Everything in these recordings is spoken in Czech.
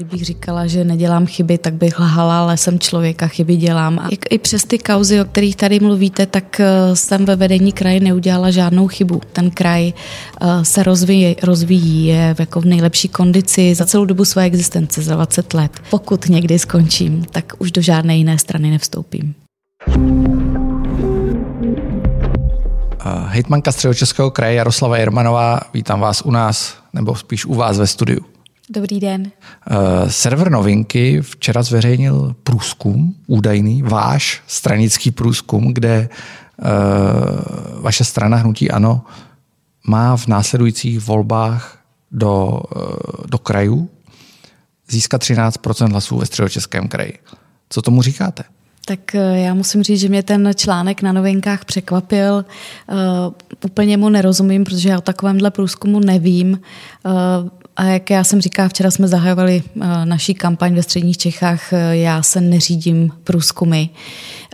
Kdybych říkala, že nedělám chyby, tak bych lhala, ale jsem člověk a chyby dělám. A i přes ty kauzy, o kterých tady mluvíte, tak eh, jsem ve vedení kraje neudělala žádnou chybu. Ten kraj eh, se rozvíjí, rozvíjí je jako v nejlepší kondici za celou dobu své existence, za 20 let. Pokud někdy skončím, tak už do žádné jiné strany nevstoupím. Hejtmanka Středočeského kraje Jaroslava Jermanová, vítám vás u nás, nebo spíš u vás ve studiu. Dobrý den. Uh, server Novinky včera zveřejnil průzkum, údajný, váš stranický průzkum, kde uh, vaše strana Hnutí Ano má v následujících volbách do, uh, do krajů získat 13% hlasů ve středočeském kraji. Co tomu říkáte? Tak já musím říct, že mě ten článek na novinkách překvapil. Uh, úplně mu nerozumím, protože já o takovémhle průzkumu nevím. Uh, a jak já jsem říkala, včera jsme zahajovali eh, naší kampaň ve středních Čechách, eh, já se neřídím průzkumy.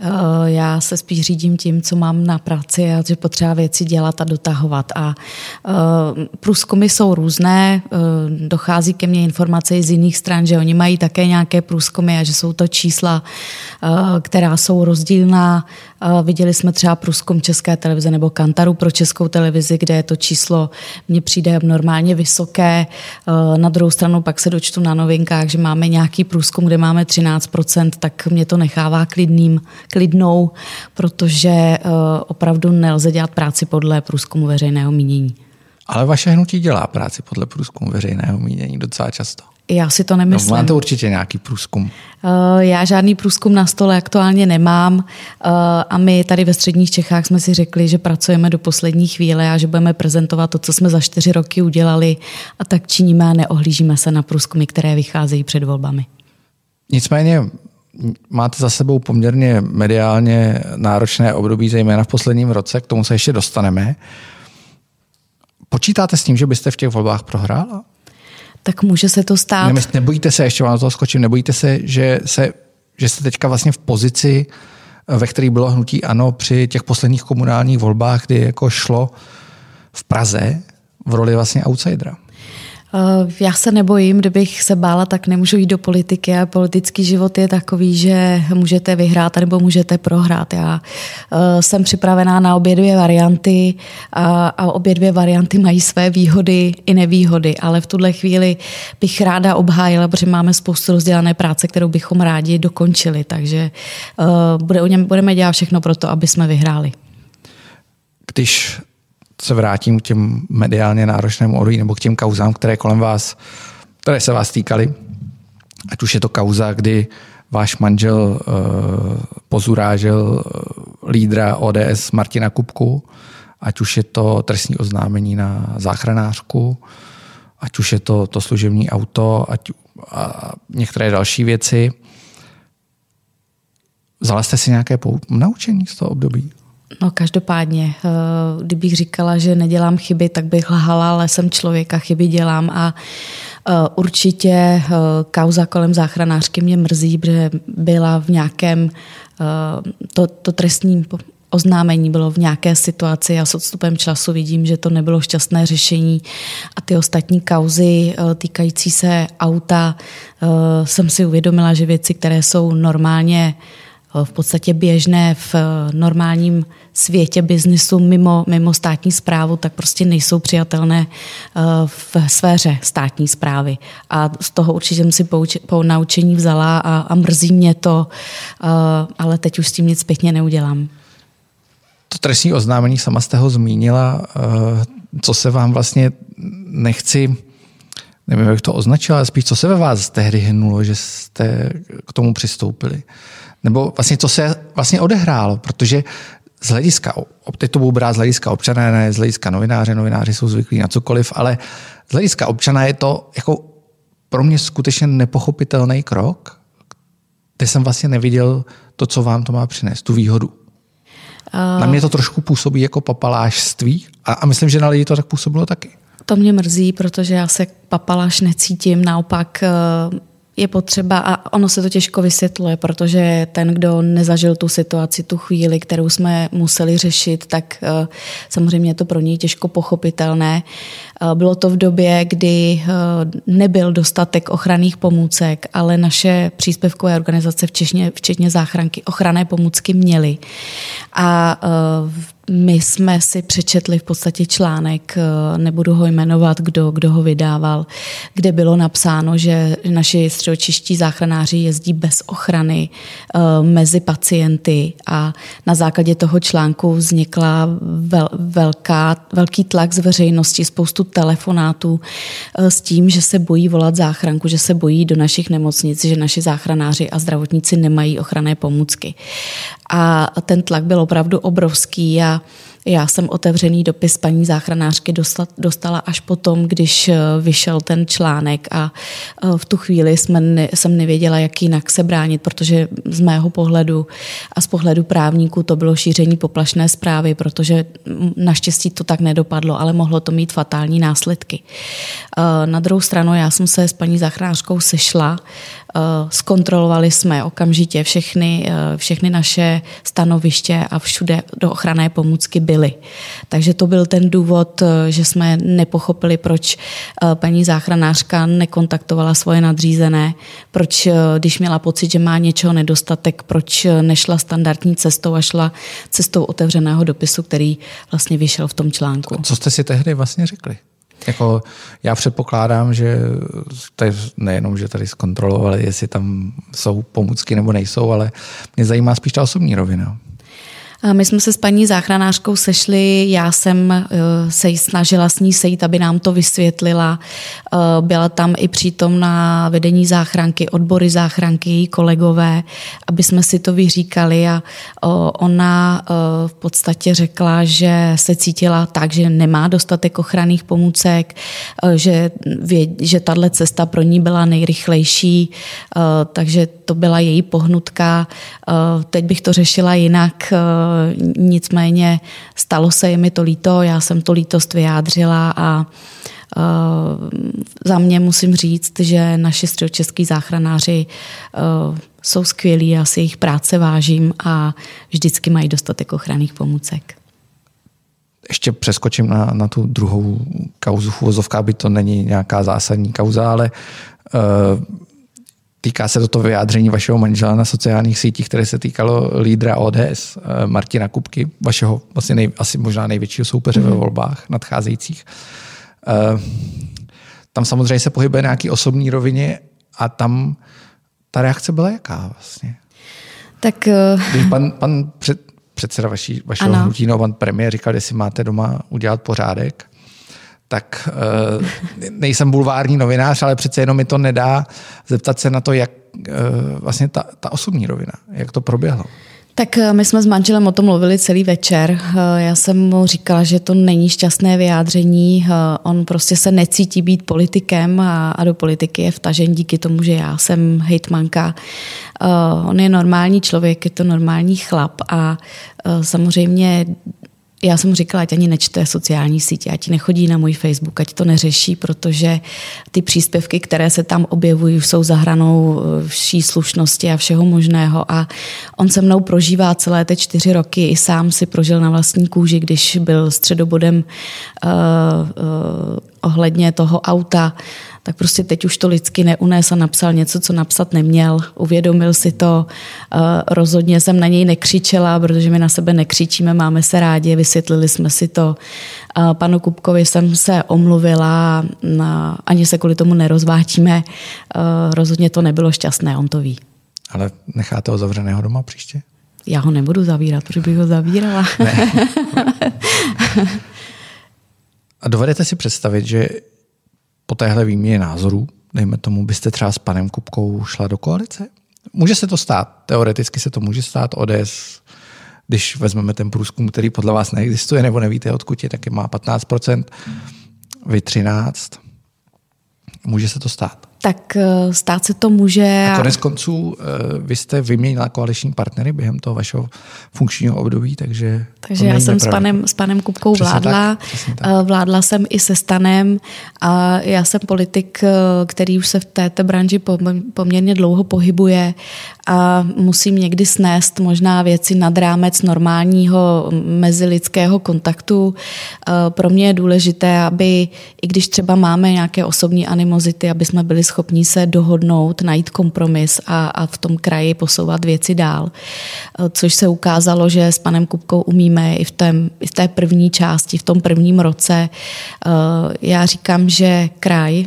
Eh, já se spíš řídím tím, co mám na práci a že potřeba věci dělat a dotahovat. A průzkumy jsou různé, dochází ke mně informace z jiných stran, že oni mají také nějaké průzkumy a že jsou to čísla, která jsou rozdílná. Viděli jsme třeba průzkum České televize nebo Kantaru pro Českou televizi, kde je to číslo mně přijde normálně vysoké. Eh, na druhou stranu pak se dočtu na novinkách, že máme nějaký průzkum, kde máme 13%, tak mě to nechává klidným, klidnou, protože eh, opravdu nelze dělat práci podle průzkumu veřejného mínění. Ale vaše hnutí dělá práci podle průzkumu veřejného mínění docela často. Já si to nemyslím. No, máte určitě nějaký průzkum. Eh, já žádný průzkum na stole aktuálně nemám eh, a my tady ve středních Čechách jsme si řekli, že pracujeme do poslední chvíle a že budeme prezentovat to, co jsme za čtyři roky udělali a tak činíme a neohlížíme se na průzkumy, které vycházejí před volbami. Nicméně máte za sebou poměrně mediálně náročné období, zejména v posledním roce, k tomu se ještě dostaneme. Počítáte s tím, že byste v těch volbách prohrála? Tak může se to stát. Ne, nebojíte se, ještě vám na toho skočím, nebojíte se, že, se, že jste teďka vlastně v pozici, ve které bylo hnutí ANO při těch posledních komunálních volbách, kdy jako šlo v Praze v roli vlastně outsidera? Eh, já se nebojím, kdybych se bála, tak nemůžu jít do politiky a politický život je takový, že můžete vyhrát nebo můžete prohrát. Já eh, jsem připravená na obě dvě varianty a, obě dvě varianty mají své výhody i nevýhody, ale v tuhle chvíli bych ráda obhájila, protože máme spoustu rozdělané práce, kterou bychom rádi dokončili, takže uh, bude, budeme dělat všechno pro to, aby jsme vyhráli. Když se vrátím k těm mediálně náročnému odví nebo k těm kauzám, které kolem vás, které se vás týkaly. Ať už je to kauza, kdy váš manžel uh, pozurážel uh, lídra ODS Martina Kupku, ať už je to trestní oznámení na záchranářku, ať už je to to služební auto, ať a některé další věci. Vzala jste si nějaké naučení z toho období? No každopádně, eh, kdybych říkala, že nedělám chyby, tak bych lhala, ale jsem člověk a chyby dělám a eh, určitě eh, kauza kolem záchranářky mě mrzí, protože byla v nějakém, to, to trestní oznámení bylo v nějaké situaci a s odstupem času vidím, že to nebylo šťastné řešení a ty ostatní kauzy týkající se auta jsem si uvědomila, že věci, které jsou normálně v podstatě běžné v normálním světě biznisu mimo, mimo státní zprávu, tak prostě nejsou přijatelné eh, v sféře státní zprávy. A z toho určitě jsem si pouč, po naučení vzala a, a mrzí mě to, eh, ale teď už s tím nic zpětně neudělám. To trestní oznámení, sama jste ho zmínila, eh, co se vám vlastně nechci nevím, jak to označila, ale spíš co se ve vás tehdy hnulo, že jste k tomu přistoupili? Nebo vlastně co se vlastně odehrálo? Protože z hlediska, teď to budu brát z hlediska občana, ne z hlediska novináře, novináři jsou zvyklí na cokoliv, ale z hlediska občana je to jako pro mě skutečně nepochopitelný krok, kde jsem vlastně neviděl to, co vám to má přinést, tu výhodu. Uh, na mě to trošku působí jako papalášství a, a myslím, že na lidi to tak působilo taky. To mě mrzí, protože já se papaláš necítím, naopak je potřeba, a ono se to těžko vysvětluje, protože ten, kdo nezažil tu situaci, tu chvíli, kterou jsme museli řešit, tak uh, samozřejmě je to pro něj těžko pochopitelné. Uh, bylo to v době, kdy uh, nebyl dostatek ochranných pomůcek, ale naše příspěvkové organizace, včetně, včetně záchranky, ochranné pomůcky měly. A my jsme si přečetli v podstatě článek, eh, nebudu ho jmenovat, kdo, kdo ho vydával, kde bylo napsáno, že naši středočiští záchranáři jezdí bez ochrany eh, mezi pacienty a na základě toho článku vznikla vel, velká, velký tlak z veřejnosti, spoustu telefonátů eh, s tím, že se bojí volat záchranku, že se bojí do našich nemocnic, že naši záchranáři a zdravotníci nemají ochranné pomůcky. A ten tlak byl opravdu obrovský. A já jsem otevřený dopis paní záchranářky dostala až potom, když eh, vyšel ten článek a eh, v tu chvíli jsme jsem nevěděla, jak jinak se bránit, protože z mého pohledu a z pohledu právníků to bylo šíření poplašné zprávy, protože naštěstí to tak nedopadlo, ale mohlo to mít fatální následky. Eh, na druhou stranu já jsem se s paní záchranářkou sešla zkontrolovali jsme okamžitě všechny, všechny naše stanoviště a všude do ochranné pomůcky byly. Takže to byl ten důvod, eh, že jsme nepochopili, proč paní záchranářka nekontaktovala svoje nadřízené, proč, když měla pocit, že má něčeho nedostatek, proč nešla standardní cestou a šla cestou otevřeného dopisu, který vlastně vyšel v tom článku. Co jste si tehdy vlastně řekli? Jako, já předpokládám, že tady nejenom, že tady zkontrolovali, jestli tam jsou pomůcky nebo nejsou, ale mě zajímá spíš ta osobní rovina. My jsme se s paní záchranářkou sešli, já jsem eh, se jí snažila s ní sejít, aby nám to vysvětlila. Eh, byla tam i přítomná vedení záchranky, odbory záchranky, její kolegové, aby jsme si to vyříkali a ona eh, v podstatě řekla, že se cítila tak, že nemá dostatek ochranných pomůcek, že, že tahle cesta pro ní byla nejrychlejší, takže to byla její pohnutka. Teď bych to řešila jinak nicméně stalo se, mi to líto, já jsem to lítost vyjádřila a za mě musím říct, že naši středočeský záchranáři jsou skvělí, já si jejich práce vážím a vždycky mají dostatek ochranných pomůcek. Ještě přeskočím na, na tu druhou kauzu v uvozovkách, by to není nějaká zásadní kauza, ale uh, Týká se toto vyjádření vašeho manžela na sociálních sítích, které se týkalo lídra ODS, eh, Martina Kupky, vašeho vlastně nej, asi možná největšího soupeře mm-hmm. ve mhm. volbách nadcházejících. Eh, tam samozřejmě se pohybuje nějaký osobní rovině a tam ta reakce byla jaká vlastně? Tak... Eh, Když pan, pan před, předseda vaší, vašeho ano. hnutí, no, pan premiér říkal, jestli máte doma udělat pořádek, tak eh, nejsem bulvární novinář, ale přece jenom mi to nedá zeptat se na to, jak eh, vlastně ta, ta osobní rovina, jak to proběhlo. Tak eh, my jsme s manželem o tom mluvili celý večer. Já jsem mu říkala, že to není šťastné vyjádření. On prostě se necítí být politikem a, a do politiky je vtažen díky tomu, že já jsem hejtmanka. On je normální člověk, je to normální chlap a samozřejmě já jsem mu říkala, ať ani nečte sociální sítě, ať nechodí na můj Facebook, ať to neřeší, protože ty příspěvky, které se tam objevují, jsou za hranou eh, vší slušnosti a všeho možného. A on se mnou prožívá celé ty čtyři roky, i sám si prožil na vlastní kůži, když byl středobodem uh, uh, ohledně toho auta, tak prostě teď už to lidsky neunes a napsal něco, co napsat neměl. Uvědomil si to. Eh, rozhodně jsem na něj nekřičela, protože my na sebe nekřičíme, máme se rádi, vysvětlili jsme si to. Eh, panu Kupkovi jsem se omluvila, ani se kvůli tomu nerozvátíme. Eh, rozhodně to nebylo šťastné, on to ví. Ale necháte ho zavřeného doma příště? Já ho nebudu zavírat, protože bych ho zavírala. Ne. A dovedete si představit, že po téhle výměně názorů, dejme tomu, byste třeba s panem Kupkou šla do koalice? Může se to stát, teoreticky se to může stát. ODS, když vezmeme ten průzkum, který podle vás neexistuje, nebo nevíte, odkud je, taky má 15%, vy 13%. Může se to stát? Tak eh, stát se to může. A konec konců eh, vy jste vyměnila koaliční partnery během toho vašeho funkčního období, takže... Takže já jsem s panem, s panem Kupkou přesně vládla. Tak, tak. Eh, vládla jsem i se Stanem a já jsem politik, který už se v této branži poměrně dlouho pohybuje a musím někdy snést možná věci nad rámec normálního mezilidského kontaktu. Pro mě je důležité, aby, i když třeba máme nějaké osobní animozity, aby jsme byli schopni se dohodnout, najít kompromis a, a v tom kraji posouvat věci dál. Což se ukázalo, že s panem Kupkou umíme i v, tém, i v té první části, v tom prvním roce. Já říkám, že kraj,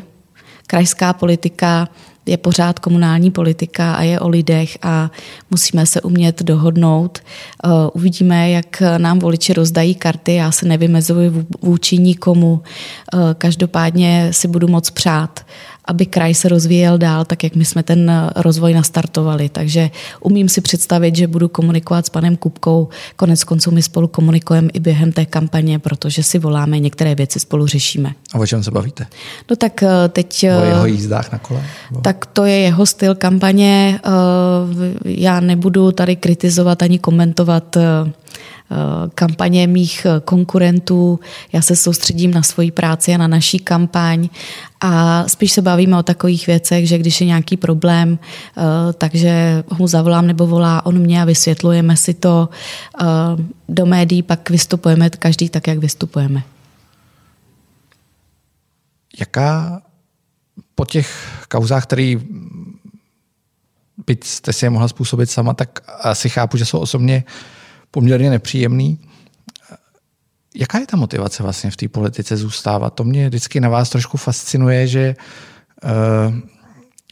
krajská politika je pořád komunální politika a je o lidech a musíme se umět dohodnout. Uh, uvidíme, jak nám voliči rozdají karty. Já se nevymezuji vůči nikomu. Každopádně si budu moc přát, aby kraj se rozvíjel dál, tak jak my jsme ten rozvoj nastartovali. Takže umím si představit, že budu komunikovat s panem Kupkou. Konec konců my spolu komunikujeme i během té kampaně, protože si voláme, některé věci spolu řešíme. A o čem se bavíte? No tak eh, teď... O jeho jízdách na kole? Bo... Tak to je jeho styl kampaně. Eh, já nebudu tady kritizovat ani komentovat eh, Eh, kampaně mých eh, konkurentů. Já se soustředím na svoji práci a na naší kampaň a spíš se bavíme o takových věcech, že když je nějaký problém, eh, takže ho zavolám nebo volá on mě a vysvětlujeme si to. Do médií pak vystupujeme každý tak, jak vystupujeme. Jaká po těch kauzách, který byť jste si je mohla způsobit sama, tak asi chápu, že jsou osobně poměrně nepříjemný. Jaká je ta motivace vlastně v té politice zůstávat? To mě vždycky na vás trošku fascinuje, že, uh,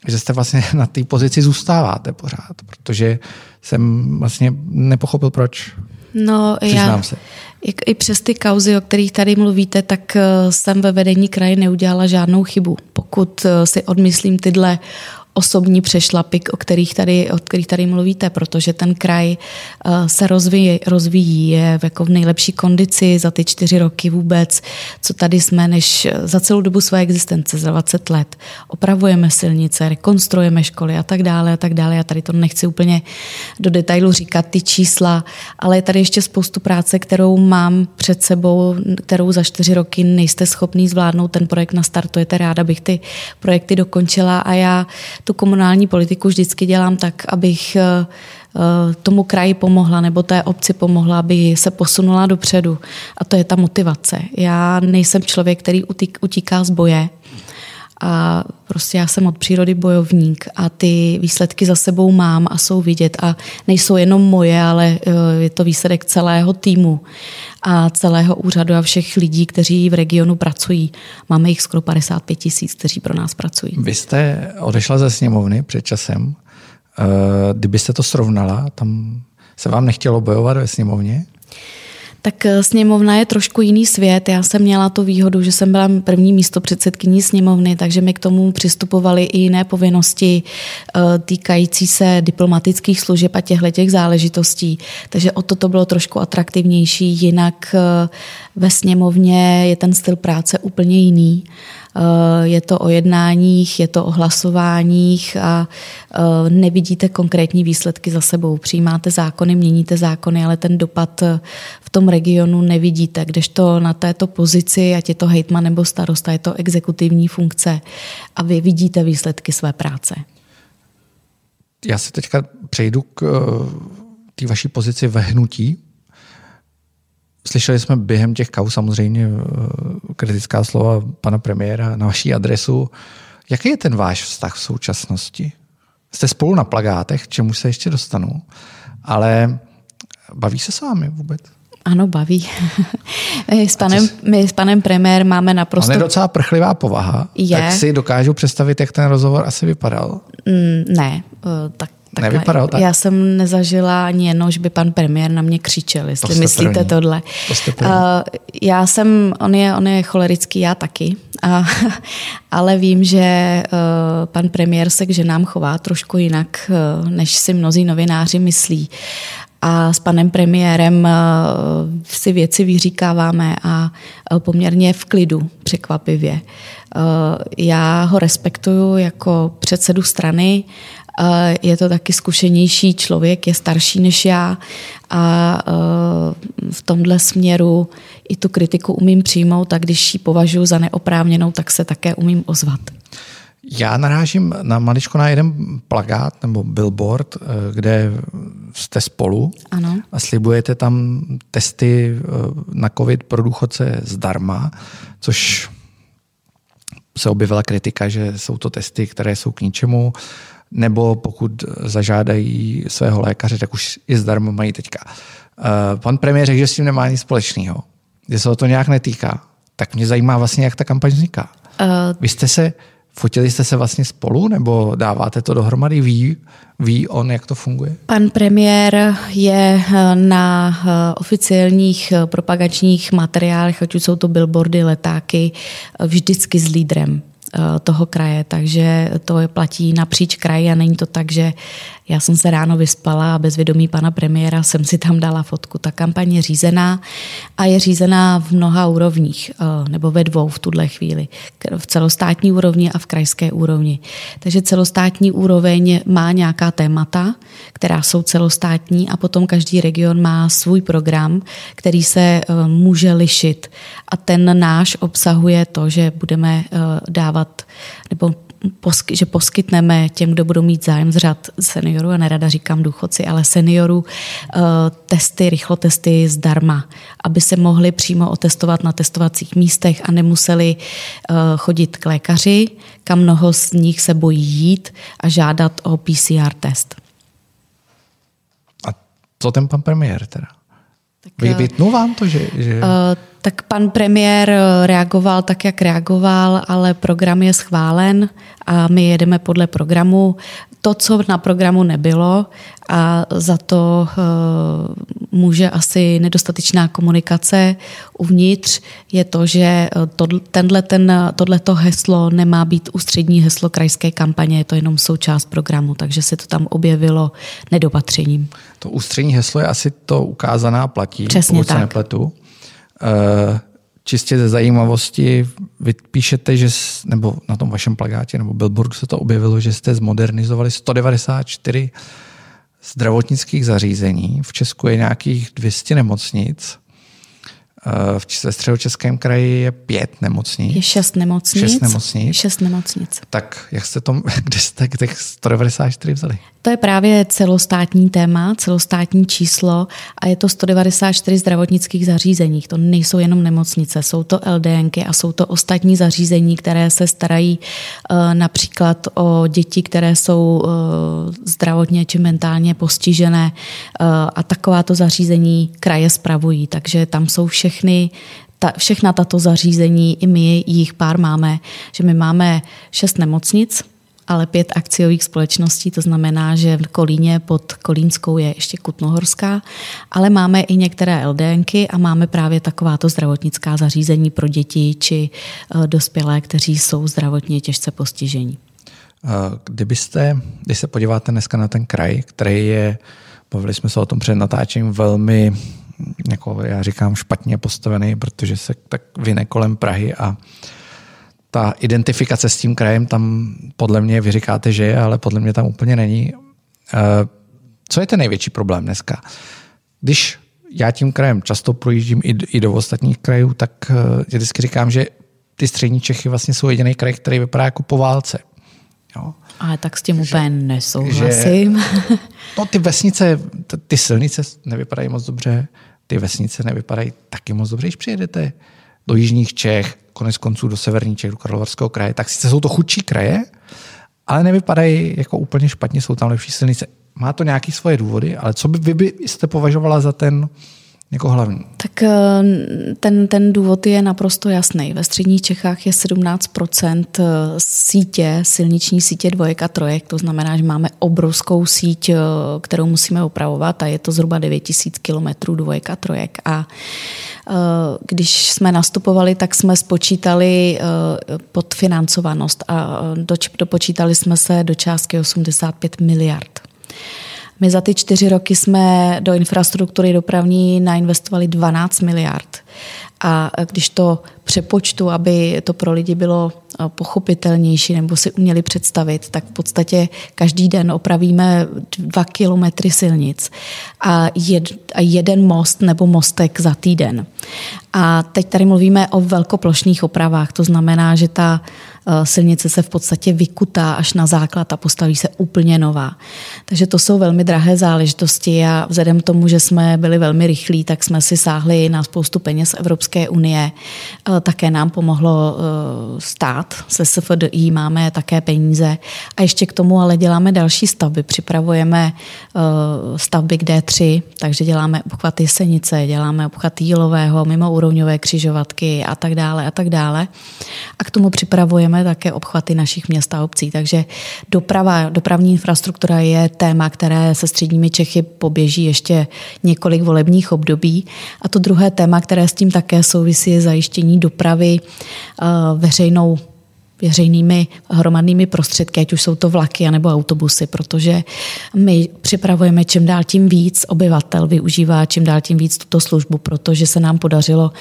že jste vlastně na té pozici zůstáváte pořád, protože jsem vlastně nepochopil, proč. No, Přiznám já, se. I přes ty kauzy, o kterých tady mluvíte, tak eh, jsem ve vedení kraje neudělala žádnou chybu. Pokud eh, si odmyslím tyhle osobní přešlapy, o kterých tady, o kterých tady mluvíte, protože ten kraj eh, se rozvíjí, rozvíjí je v, jako v nejlepší kondici za ty čtyři roky vůbec, co tady jsme, než za celou dobu své existence, za 20 let. Opravujeme silnice, rekonstruujeme školy a tak dále a tak dále. Já tady to nechci úplně do detailu říkat, ty čísla, ale je tady ještě spoustu práce, kterou mám před sebou, kterou za čtyři roky nejste schopný zvládnout. Ten projekt nastartujete, ráda bych ty projekty dokončila a já tu komunální politiku vždycky dělám tak, abych eh, eh, tomu kraji pomohla nebo té obci pomohla, aby se posunula dopředu. A to je ta motivace. Já nejsem člověk, který utíká z boje. A prostě já jsem od přírody bojovník a ty výsledky za sebou mám a jsou vidět a nejsou jenom moje, ale eh, je to výsledek celého týmu a celého úřadu a všech lidí, kteří v regionu pracují. Máme jich skoro 55 tisíc, kteří pro nás pracují. Vy jste odešla ze sněmovny před časem. Eh, kdybyste to srovnala, tam se vám nechtělo bojovat ve sněmovně? Tak eh, sněmovna je trošku jiný svět. Já jsem měla tu výhodu, že jsem byla první místo předsedkyní sněmovny, takže mi k tomu přistupovaly i jiné povinnosti eh, týkající se diplomatických služeb a těchto těch záležitostí. Takže o to to bylo trošku atraktivnější. Jinak eh, ve sněmovně je ten styl práce úplně jiný. Eh, je to o jednáních, je to o hlasováních a eh, nevidíte konkrétní výsledky za sebou. Přijímáte zákony, měníte zákony, ale ten dopad eh, v tom regionu nevidíte, kdežto na této pozici, ať je to hejtman nebo starosta, je to exekutivní funkce a vy vidíte výsledky své práce. Já se teďka přejdu k té vaší pozici ve hnutí. Slyšeli jsme během těch kau samozřejmě eh, kritická slova pana premiéra na vaší adresu. Jaký je ten váš vztah v současnosti? Jste spolu na plagátech, čemu se ještě dostanu, ale baví se s vámi vůbec? Ano, baví. my, s panem, my s panem premiér máme naprosto... On je docela prchlivá povaha, je. tak si dokážu představit, jak ten rozhovor asi vypadal. Mm, ne, eh, tak Takhle. Nevypadal tak? Já jsem nezažila ani jednou, že by pan premiér na mě křičel, jestli to myslíte první. tohle. To uh, já jsem, on je, on je cholerický, já taky, a, ale vím, že uh, pan premiér se k ženám chová trošku jinak, uh, než si mnozí novináři myslí. a s panem premiérem si věci vyříkáváme a poměrně v klidu, překvapivě. Já ho respektuju jako předsedu strany, je to taky zkušenější člověk, je starší než já a v tomhle směru i tu kritiku umím přijmout a když ji považuji za neoprávněnou, tak se také umím ozvat. Já narážím na maličko na jeden plagát nebo billboard, eh, kde jste spolu ano. a slibujete tam testy eh, na COVID pro důchodce zdarma, což se objevila kritika, že jsou to testy, které jsou k ničemu, nebo pokud zažádají svého lékaře, tak už i zdarma mají teďka. Eh, pan premiér řekl, že s tím nemá nic společného, že se o to nějak netýká. Tak mě zajímá vlastně, jak ta kampaň vzniká. Uh, Vy jste se Fotili jste se vlastně spolu nebo dáváte to dohromady? Ví, ví on, jak to funguje? Pan premiér je eh, na eh, oficiálních eh, propagačních materiálech, ať už jsou to billboardy, letáky, vždycky s lídrem toho kraje, takže to platí napříč kraji a není to tak, že já jsem se ráno vyspala a bez vědomí pana premiéra jsem si tam dala fotku. Ta kampaň je řízená a je řízená v mnoha úrovních, eh, nebo ve dvou v tuhle chvíli. V celostátní úrovni a v krajské úrovni. Takže celostátní úroveň má nějaká témata, která jsou celostátní a potom každý region má svůj program, který se eh, může lišit. A ten náš obsahuje to, že budeme eh, dávat nebo že poskytneme těm, kdo budou mít zájem z řad seniorů, a nerada říkám důchodci, ale seniorů, eh, testy, rychlotesty zdarma, aby se mohli přímo otestovat na testovacích místech a nemuseli eh, chodit k lékaři, kam mnoho z nich se bojí jít a žádat o PCR test. A co ten pan premiér teda? Tak, Vytnul vám to, že... že... Uh, tak pan premiér eh, reagoval tak, jak reagoval, ale program je schválen a my jedeme podle programu. To, co na programu nebylo a za to uh, může asi nedostatečná komunikace uvnitř, je to, že eh, to, tenhle, ten, tohleto heslo nemá být ústřední heslo krajské kampaně, je to jenom součást programu, takže se to tam objevilo nedopatřením. To ústřední heslo je asi to ukázaná platí, Přesně pokud tak. se nepletu. Eh, čistě ze zajímavosti vy píšete, že, nebo na tom vašem plagátě nebo billboardu se to objevilo, že jste zmodernizovali 194 zdravotnických zařízení. V Česku je nějakých 200 nemocnic. Eh, v středočeském kraji je pět nemocnic. Je šest nemocnic. Šest nemocnic. Šest nemocnic. Tak jak jste tom, kde jste těch 194 vzali? To je právě celostátní téma, celostátní číslo a je to 194 zdravotnických zařízení. To nejsou jenom nemocnice, jsou to LDNky a jsou to ostatní zařízení, které se starají uh, například o děti, které jsou uh, zdravotně či mentálně postižené uh, a takováto zařízení kraje spravují. Takže tam jsou všechny ta, všechna tato zařízení, i my jich pár máme, že my máme šest nemocnic, ale pět akciových společností, to znamená, že v Kolíně pod Kolínskou je ještě Kutnohorská, ale máme i některé LDNky a máme právě takováto zdravotnická zařízení pro děti či eh, dospělé, kteří jsou zdravotně těžce postižení. Eh, kdybyste, když se podíváte dneska na ten kraj, který je, bavili jsme se o tom před natáčením, velmi, jako já říkám, špatně postavený, protože se tak vyne kolem Prahy a uh, ta identifikace s tím krajem tam podle mě, vy říkáte, že je, ale podle mě tam úplně není. Eh, co je ten největší problém dneska? Když já tím krajem často projíždím i do ostatních krajů, tak eh, já vždycky říkám, že ty střední Čechy vlastně jsou jediný kraj, který vypadá jako po válce. Jo? Ale tak s tím že, úplně nesouhlasím. Že, no ty vesnice, ty silnice nevypadají moc dobře, ty vesnice nevypadají taky moc dobře, když přijedete do jižních Čech, konec konců do severní Čech, do Karlovarského kraje, tak sice jsou to chudší kraje, ale nevypadají jako úplně špatně, jsou tam lepší silnice. Má to nějaké svoje důvody, ale co by vy byste považovala za ten jako hlavní? Tak eh, ten, ten důvod je naprosto jasný. Ve středních Čechách je 17 eh, sítě, silniční sítě dvojek a trojek, to znamená, že máme obrovskou síť, eh, kterou musíme opravovat a je to zhruba 9000 kilometrů dvojek a trojek. A když jsme nastupovali, tak jsme spočítali podfinancovanost a dopočítali jsme se do částky 85 miliard. My za ty čtyři roky jsme do infrastruktury dopravní nainvestovali 12 miliard. A když to přepočtu, aby to pro lidi bylo eh, pochopitelnější nebo si uměli představit, tak v podstatě každý den opravíme dva kilometry silnic a, jed, a jeden most nebo mostek za týden. A teď tady mluvíme o velkoplošných opravách, to znamená, že ta silnice se v podstatě vykutá až na základ a postaví se úplně nová. Takže to jsou velmi drahé záležitosti a vzhledem k tomu, že jsme byli velmi rychlí, tak jsme si sáhli na spoustu peněz Evropské unie. Eh, také nám pomohlo eh, stát, se SFDI máme také peníze a ještě k tomu ale děláme další stavby. Připravujeme stavby k D3, takže děláme obchvat Jesenice, děláme obchvat Jílového, mimoúrovňové křižovatky a tak dále a tak dále. A k tomu připravujeme podporujeme také obchvaty našich měst a obcí. Takže doprava, dopravní infrastruktura je téma, které se středními Čechy poběží ještě několik volebních období. A to druhé téma, které s tím také souvisí, je zajištění dopravy eh, veřejnou veřejnými hromadnými prostředky, ať už jsou to vlaky nebo autobusy, protože my připravujeme čím dál tím víc obyvatel, využívá čím dál tím víc tuto službu, protože se nám podařilo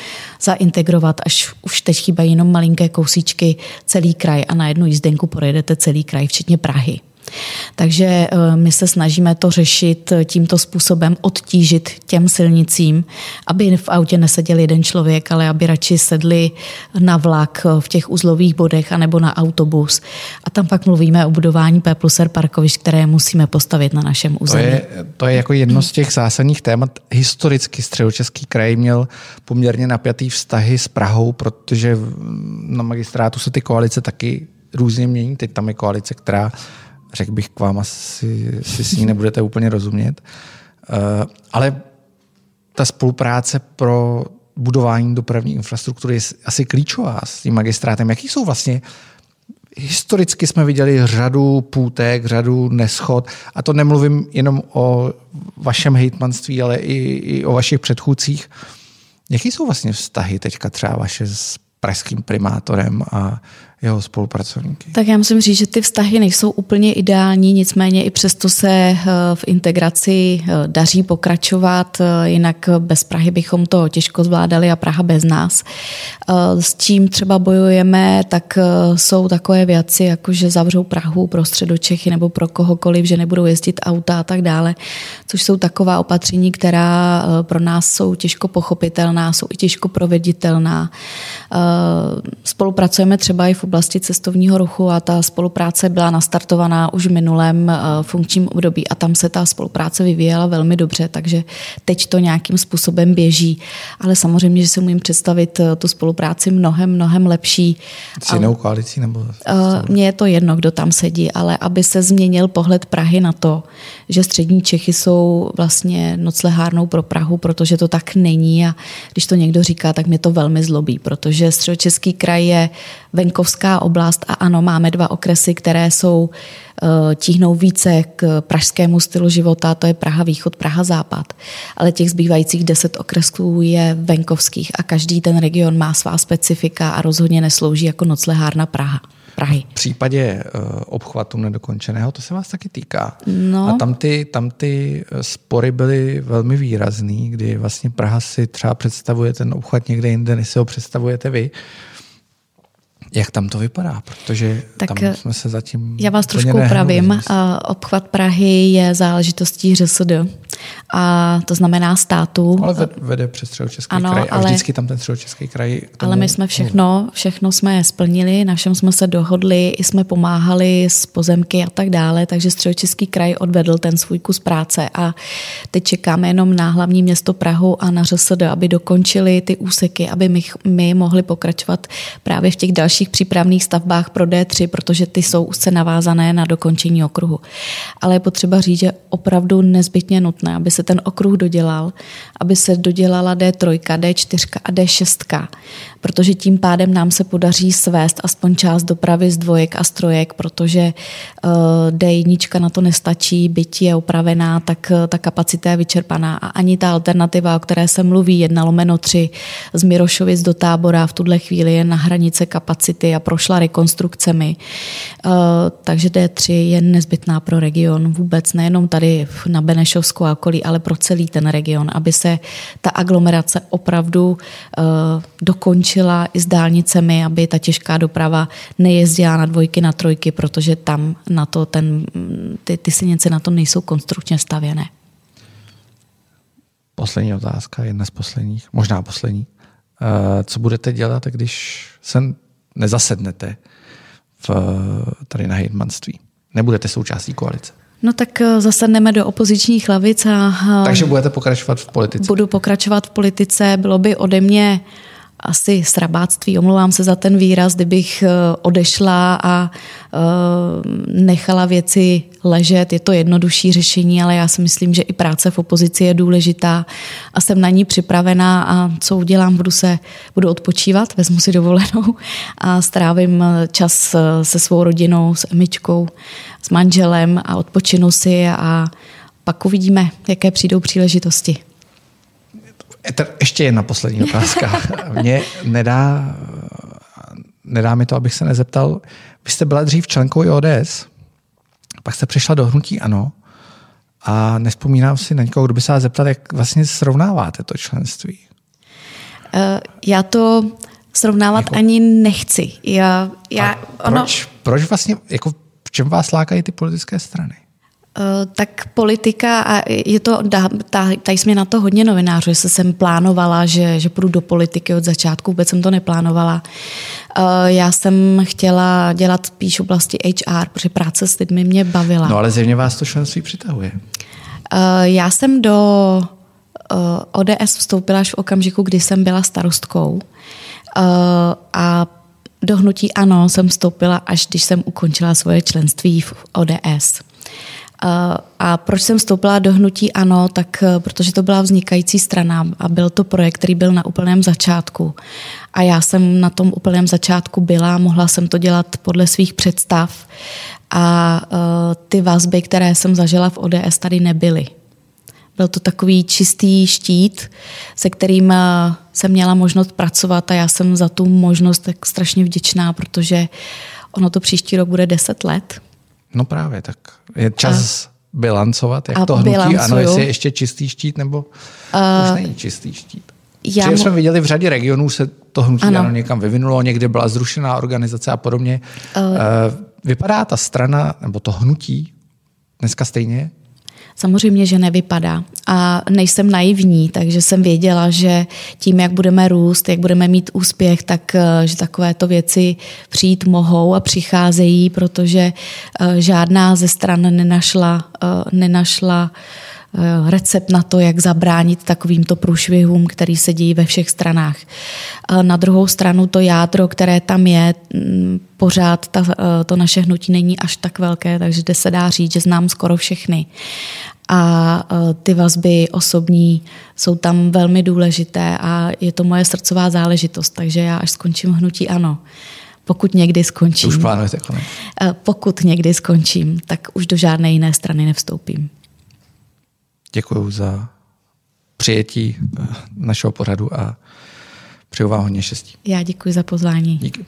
zaintegrovat, až už teď chýbají jenom malinké kousíčky celý kraj a na jednu jízdenku projedete celý kraj, včetně Prahy. Takže eh, my se snažíme to řešit tímto způsobem, odtížit těm silnicím, aby v autě neseděl jeden člověk, ale aby radši sedli na vlak v těch uzlových bodech anebo na autobus. A tam pak mluvíme o budování P plus R parkovišť, které musíme postavit na našem území. To je, to je jako jedno z těch zásadních témat. Historicky středočeský kraj měl poměrně napjatý vztahy s Prahou, protože na magistrátu se ty koalice taky různě mění. Teď tam je koalice, která řekl bych k vám, asi si s ní nebudete úplně rozumět. Eh, ale ta spolupráce pro budování dopravní infrastruktury je asi klíčová s tím magistrátem. Jaký jsou vlastně Historicky jsme viděli řadu půtek, řadu neschod a to nemluvím jenom o vašem hejtmanství, ale i, i o vašich předchůdcích. Jaký jsou vlastně vztahy teďka třeba vaše s pražským primátorem a jeho spolupracovníky? Tak já musím říct, že ty vztahy nejsou úplně ideální, nicméně i přesto se eh, v integraci eh, daří pokračovat, eh, jinak bez Prahy bychom to těžko zvládali a Praha bez nás. S čím třeba bojujeme, tak jsou takové věci, jako že zavřou Prahu pro středočechy nebo pro kohokoliv, že nebudou jezdit auta a tak dále, což jsou taková opatření, která pro nás jsou těžko pochopitelná, jsou i těžko proveditelná. Spolupracujeme třeba i v oblasti cestovního ruchu a ta spolupráce byla nastartovaná už v minulém eh, funkčním období a tam se ta spolupráce vyvíjela velmi dobře, takže teď to nějakým způsobem běží. Ale samozřejmě, že si umím představit eh, tu spolupráci mnohem, mnohem lepší. S jinou koalicí? Nebo... Uh, mně je to jedno, kdo tam sedí, ale aby se změnil pohled Prahy na to, že střední Čechy jsou vlastně noclehárnou pro Prahu, protože to tak není a když to někdo říká, tak mě to velmi zlobí, protože středočeský kraj je venkovská oblast a ano, máme dva okresy, které jsou eh, tíhnou více k pražskému stylu života, to je Praha východ, Praha západ. Ale těch zbývajících deset okresů je venkovských a každý ten region má svá specifika a rozhodně neslouží jako noclehárna Praha. Prahy. V případě uh, obchvatu nedokončeného, to se vás taky týká. No. A tam ty, tam ty eh, spory byly velmi výrazný, kdy vlastně Praha si třeba představuje ten obchvat někde jinde, než si ho představujete vy. Jak tam to vypadá? Protože tak tam eh, jsme se zatím. Já vás trošku upravím. Obchvat Prahy je záležitostí ŘSD a to znamená státu. Ale vede přes středočeský ano, kraj a ale, vždycky tam ten středočeský kraj. Ale my jsme všechno, všechno jsme splnili, na všem jsme se dohodli, i jsme pomáhali s pozemky a tak dále, takže středočeský kraj odvedl ten svůj kus práce a teď čekáme jenom na hlavní město Prahu a na ŘSD, aby dokončili ty úseky, aby my, my mohli pokračovat právě v těch dalších přípravných stavbách pro D3, protože ty jsou úzce navázané na dokončení okruhu. Ale je potřeba říct, že opravdu nezbytně nutné, aby se se ten okruh dodělal, aby se dodělala D3, D4 a D6, protože tím pádem nám se podaří svést aspoň část dopravy z dvojek a strojek, protože uh, D1 na to nestačí, byť je opravená, tak uh, ta kapacita je vyčerpaná a ani ta alternativa, o které se mluví, jedna lomeno 3 z Mirošovic do tábora v tuhle chvíli je na hranice kapacity a prošla rekonstrukcemi. Uh, takže D3 je nezbytná pro region vůbec, nejenom tady na Benešovsku a okolí, ale pro celý ten region, aby se ta aglomerace opravdu uh, dokončila i s dálnicemi, aby ta těžká doprava nejezdila na dvojky, na trojky, protože tam na to ten, ty, ty silnice na to nejsou konstrukčně stavěné. Poslední otázka, jedna z posledních, možná poslední. Uh, co budete dělat, když se nezasednete v, tady na hejtmanství? Nebudete součástí koalice? No tak eh, zasedneme do opozičních lavic a... Takže budete pokračovat v politice? Budu pokračovat v politice. Bylo by ode mě asi srabáctví, omlouvám se za ten výraz, kdybych eh, odešla a eh, nechala věci ležet. Je to jednodušší řešení, ale já si myslím, že i práce v opozici je důležitá a jsem na ní připravená a co udělám, budu se budu odpočívat, vezmu si dovolenou a strávím čas se svou rodinou, s Emičkou, s manželem a odpočinu si a pak uvidíme, jaké přijdou příležitosti. Ještě jedna poslední otázka. Mně nedá, nedá mi to, abych se nezeptal. Vy jste byla dřív členkou i ODS, pak jste přišla do hnutí ANO a nespomínám si na někoho, kdo by se vás zeptal, jak vlastně srovnáváte to členství. Uh, já to srovnávat jako, ani nechci. Já, já, ono... proč, proč vlastně, jako v čem vás lákají ty politické strany? Eh, tak politika, a je to, tady jsme na to hodně novinářů, že jsem plánovala, že, že půjdu do politiky od začátku, vůbec jsem to neplánovala. Eh, já jsem chtěla dělat spíš v oblasti HR, protože práce s lidmi mě bavila. No ale zjevně vás to členství přitahuje. Eh, já jsem do ODS vstoupila až v okamžiku, kdy jsem byla starostkou a do hnutí ano jsem vstoupila, až když jsem ukončila svoje členství v ODS. A proč jsem vstoupila do hnutí ANO, tak eh, protože to byla vznikající strana a byl to projekt, který byl na úplném začátku. A já jsem na tom úplném začátku byla, mohla jsem to dělat podle svých představ a uh, ty vazby, které jsem zažila v ODS, tady nebyly. Byl to takový čistý štít, se kterým eh, jsem měla možnost pracovat a já jsem za tu možnost tak strašně vděčná, protože ono to příští rok bude 10 let. No právě, tak je čas a, bilancovat, jak to hnutí, bilancuju. ano, jestli je ještě čistý štít, nebo uh, už není čistý štít. Já mu... jsme viděli v řadě regionů se to hnutí ano. ano někam vyvinulo, někde byla zrušená organizace a podobně. Uh, Vypadá ta strana, nebo to hnutí dneska stejně? Samozřejmě, že nevypadá. A nejsem naivní, takže jsem věděla, že tím, jak budeme růst, jak budeme mít úspěch, tak eh, že takovéto věci přijít mohou a přicházejí, protože eh, žádná ze stran nenašla, eh, nenašla recept na to, jak zabránit takovýmto průšvihům, který se dějí ve všech stranách. Na druhou stranu to jádro, které tam je, mm, pořád ta, to naše hnutí není až tak velké, takže se dá říct, že znám skoro všechny. A ty vazby osobní jsou tam velmi důležité a je to moje srdcová záležitost, takže já až skončím hnutí ano. Pokud někdy skončím. Už plánujete konec? Pokud někdy skončím, tak už do žádné jiné strany nevstoupím. Děkuji za přijetí eh, našeho pořadu a přeju vám hodně štěstí. Já děkuji za pozvání. Díky.